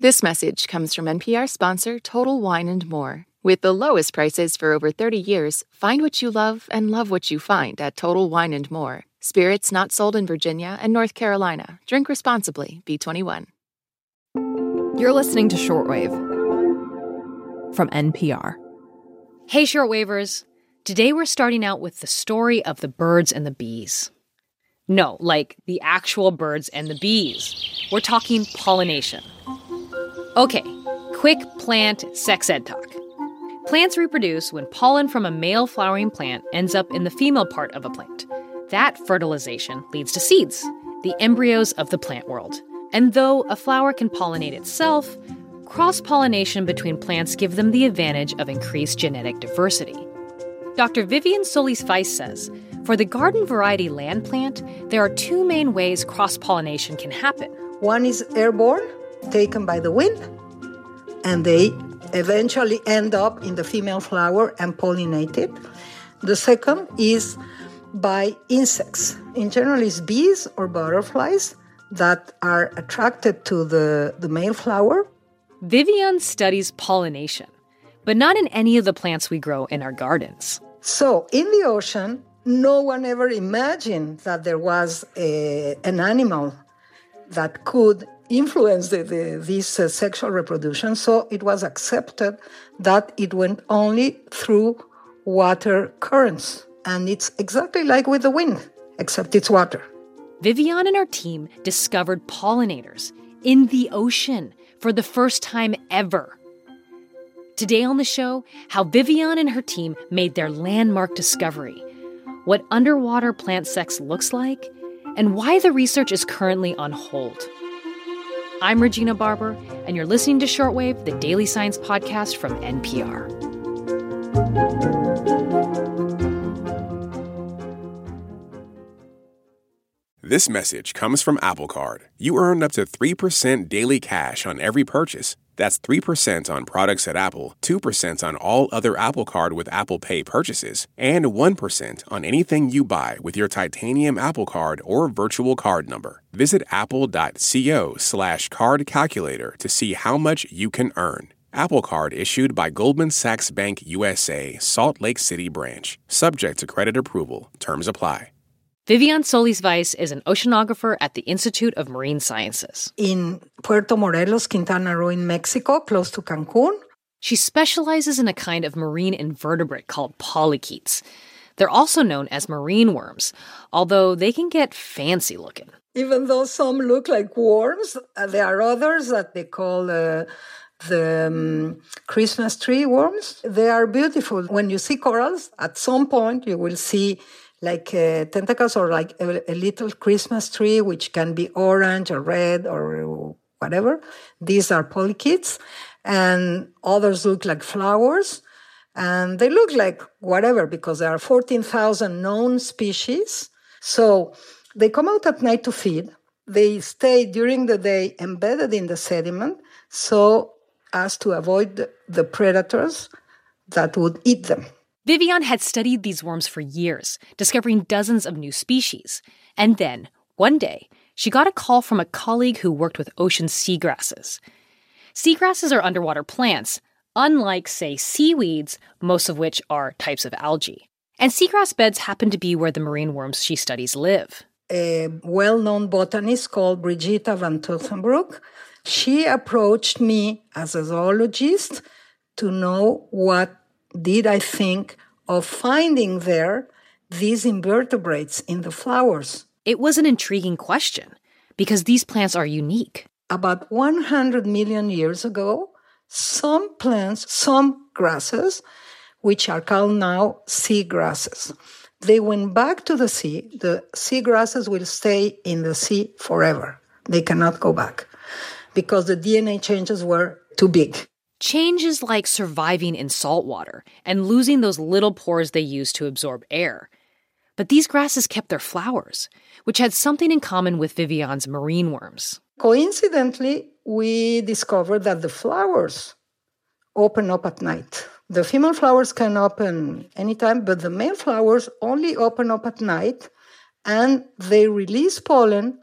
This message comes from NPR sponsor Total Wine and More. With the lowest prices for over 30 years, find what you love and love what you find at Total Wine and More. Spirits not sold in Virginia and North Carolina. Drink responsibly. B21. You're listening to Shortwave from NPR. Hey, shortwavers. Today we're starting out with the story of the birds and the bees. No, like the actual birds and the bees. We're talking pollination. Okay, quick plant sex ed talk. Plants reproduce when pollen from a male flowering plant ends up in the female part of a plant. That fertilization leads to seeds, the embryos of the plant world. And though a flower can pollinate itself, cross pollination between plants give them the advantage of increased genetic diversity. Dr. Vivianne Solis Weiss says for the garden variety land plant, there are two main ways cross pollination can happen. One is airborne, taken by the wind, and they eventually end up in the female flower and pollinated. The second is by insects. In general, it's bees or butterflies that are attracted to the, the male flower. Vivianne studies pollination, but not in any of the plants we grow in our gardens. So, in the ocean, no one ever imagined that there was a, an animal that could influence the, the, this uh, sexual reproduction. So it was accepted that it went only through water currents. And it's exactly like with the wind, except it's water. Vivianne and her team discovered pollinators in the ocean for the first time ever. Today on the show, how Vivianne and her team made their landmark discovery, what underwater plant sex looks like, and why the research is currently on hold. I'm Regina Barber, and you're listening to Shortwave, the daily science podcast from NPR. This message comes from Apple Card. You earn up to 3% daily cash on every purchase. That's 3% on products at Apple, 2% on all other Apple Card with Apple Pay purchases, and 1% on anything you buy with your titanium Apple Card or virtual card number. Visit apple.co slash card calculator to see how much you can earn. Apple Card issued by Goldman Sachs Bank USA, Salt Lake City branch. Subject to credit approval. Terms apply. Vivianne Solis Weiss is an oceanographer at the Institute of Marine Sciences. In Puerto Morelos, Quintana Roo, in Mexico, close to Cancun. She specializes in a kind of marine invertebrate called polychaetes. They're also known as marine worms, although they can get fancy looking. Even though some look like worms, uh, there are others that they call uh, the um, Christmas tree worms. They are beautiful. When you see corals, at some point you will see like uh, tentacles or like a, a, little Christmas tree, which can be orange or red or whatever. These are polychaetes, and others look like flowers. And they look like whatever because there are 14,000 known species. So they come out at night to feed. They stay during the day embedded in the sediment so as to avoid the predators that would eat them. Vivianne had studied these worms for years, discovering dozens of new species. And then, one day, she got a call from a colleague who worked with ocean seagrasses. Seagrasses are underwater plants, unlike, say, seaweeds, most of which are types of algae. And seagrass beds happen to be where the marine worms she studies live. A well known botanist called Brigitta van Tussenbroek, she approached me as a zoologist to know what did I think of finding there these invertebrates in the flowers? It was an intriguing question because these plants are unique. About 100 million years ago, some plants, some grasses, which are called now sea grasses, they went back to the sea. The sea grasses will stay in the sea forever. They cannot go back because the DNA changes were too big. Change is like surviving in salt water and losing those little pores they use to absorb air. But these grasses kept their flowers, which had something in common with Vivianne's marine worms. Coincidentally, we discovered that the flowers open up at night. The female flowers can open anytime, but the male flowers only open up at night and they release pollen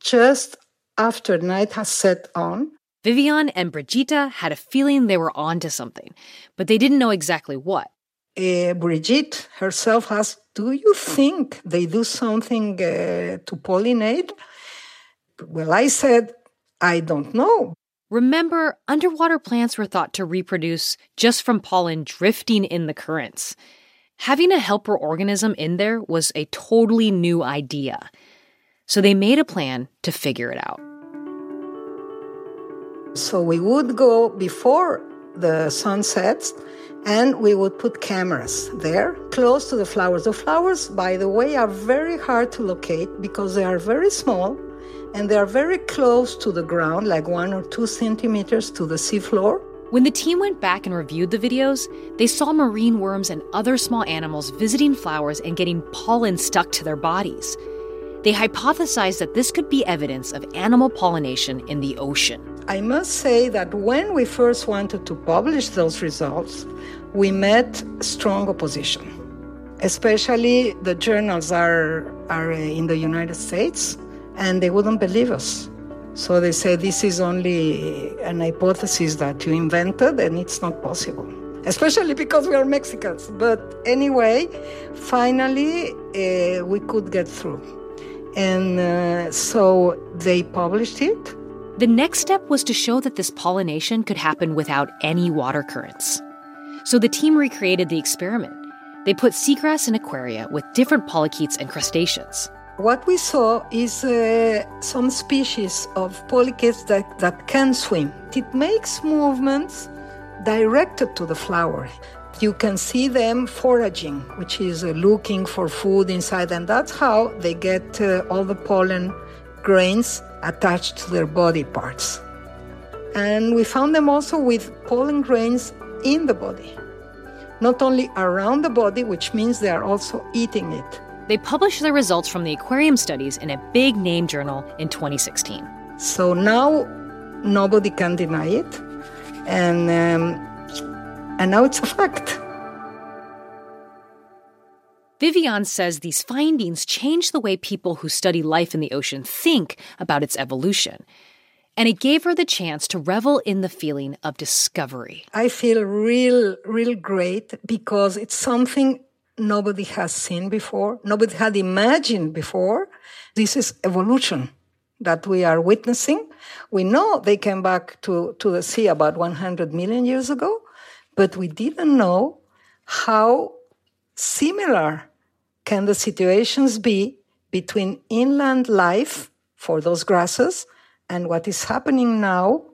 just after night has set on Vivianne and Brigitte had a feeling they were onto something, but they didn't know exactly what. Uh, Brigitte herself asked, Do you think they do something uh, to pollinate? Well, I said, I don't know. Remember, underwater plants were thought to reproduce just from pollen drifting in the currents. Having a helper organism in there was a totally new idea. So they made a plan to figure it out. So we would go before the sun sets and we would put cameras there close to the flowers. The flowers, by the way, are very hard to locate because they are very small and they are very close to the ground, like one or two centimeters to the seafloor. When the team went back and reviewed the videos, they saw marine worms and other small animals visiting flowers and getting pollen stuck to their bodies. They hypothesized that this could be evidence of animal pollination in the ocean. I must say that when we first wanted to publish those results, we met strong opposition. Especially the journals are, are in the United States, and they wouldn't believe us. So they say this is only an hypothesis that you invented and it's not possible, especially because we are Mexicans. But anyway, finally, uh, we could get through. And uh, so they published it. The next step was to show that this pollination could happen without any water currents. So the team recreated the experiment. They put seagrass in aquaria with different polychaetes and crustaceans. What we saw is uh, some species of polychaetes that, that can swim. It makes movements directed to the flower. You can see them foraging, which is uh, looking for food inside, and that's how they get uh, all the pollen grains attached to their body parts. And we found them also with pollen grains in the body, not only around the body, which means they are also eating it. They published the results from the aquarium studies in a big name journal in 2016. So now nobody can deny it, and um, and now it's a fact. Vivianne says these findings change the way people who study life in the ocean think about its evolution. And it gave her the chance to revel in the feeling of discovery. I feel real, real great because it's something nobody has seen before, nobody had imagined before. This is evolution that we are witnessing. We know they came back to, to the sea about 100 million years ago, but we didn't know how similar can the situations be between inland life for those grasses and what is happening now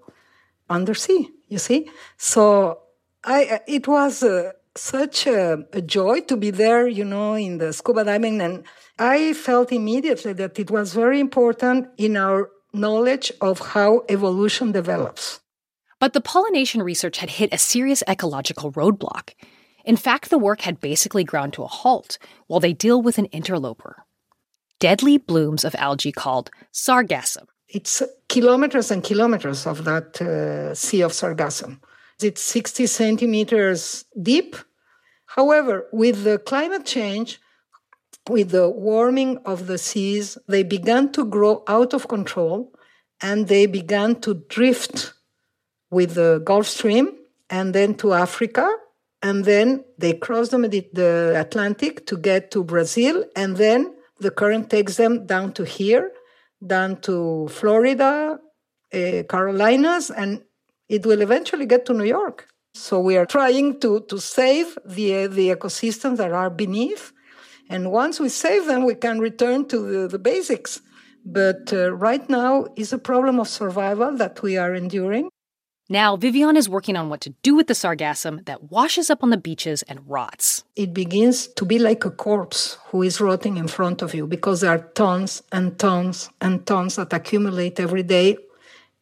undersea, you see? So I, it was uh, such a, a, joy to be there, you know, in the scuba diving. And I felt immediately that it was very important in our knowledge of how evolution develops. But the pollination research had hit a serious ecological roadblock. In fact, the work had basically ground to a halt while they deal with an interloper deadly blooms of algae called sargassum. It's kilometers and kilometers of that uh, sea of sargassum. It's 60 centimeters deep. However, with the climate change, with the warming of the seas, they began to grow out of control and they began to drift with the Gulf Stream and then to Africa. And then they cross the, the Atlantic to get to Brazil. And then the current takes them down to here, down to Florida, uh, Carolinas, and it will eventually get to New York. So we are trying to, to save the, the ecosystems that are beneath. And once we save them, we can return to the, the basics. But uh, right now is a problem of survival that we are enduring. Now, Vivianne is working on what to do with the sargassum that washes up on the beaches and rots. It begins to be like a corpse who is rotting in front of you because there are tons and tons and tons that accumulate every day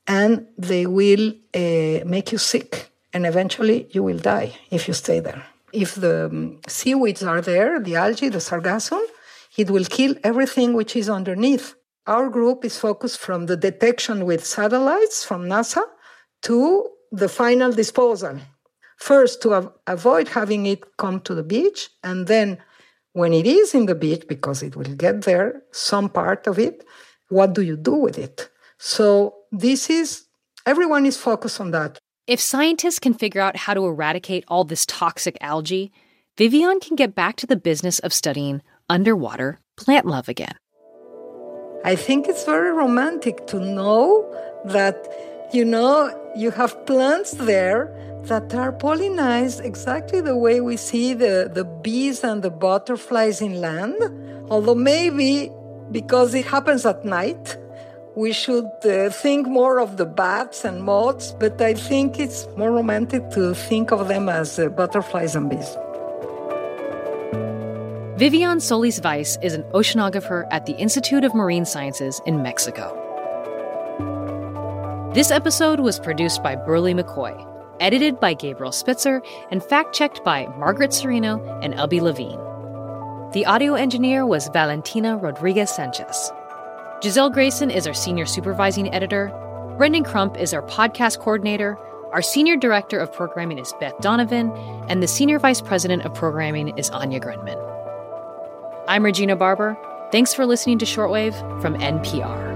and they will uh, make you sick. And eventually you will die if you stay there. If the um, seaweeds are there, the algae, the sargassum, it will kill everything which is underneath. Our group is focused from the detection with satellites from NASA to the final disposal. First, to av- avoid having it come to the beach, and then when it is in the beach, because it will get there, some part of it, what do you do with it? So, this is Everyone is focused on that. If scientists can figure out how to eradicate all this toxic algae, Vivianne can get back to the business of studying underwater plant love again. I think it's very romantic to know that, you know, you have plants there that are pollinized exactly the way we see the, the bees and the butterflies in land. Although maybe because it happens at night, we should uh, think more of the bats and moths, but I think it's more romantic to think of them as uh, butterflies and bees. Vivianne Solis Weiss is an oceanographer at the Institute of Marine Sciences in Mexico. This episode was produced by Berly McCoy, edited by Gabriel Spitzer, and fact checked by Margaret Cirino and Elby Levine. The audio engineer was Valentina Rodriguez Sanchez. Gisele Grayson is our senior supervising editor. Brendan Crump is our podcast coordinator. Our senior director of programming is Beth Donovan, and the senior vice president of programming is Anya Grundmann. I'm Regina Barber. Thanks for listening to Shortwave from NPR.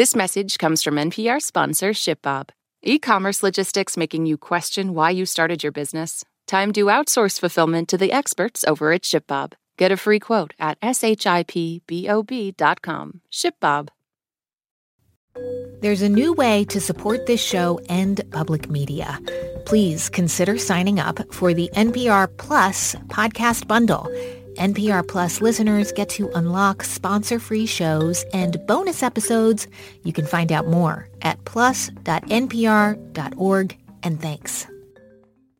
This message comes from NPR sponsor ShipBob. E commerce logistics making you question why you started your business? Time to outsource fulfillment to the experts over at ShipBob. Get a free quote at shipbob.com. ShipBob. There's a new way to support this show and public media. Please consider signing up for the NPR Plus podcast bundle. NPR Plus listeners get to unlock sponsor-free shows and bonus episodes. You can find out more at plus.npr.org. And thanks.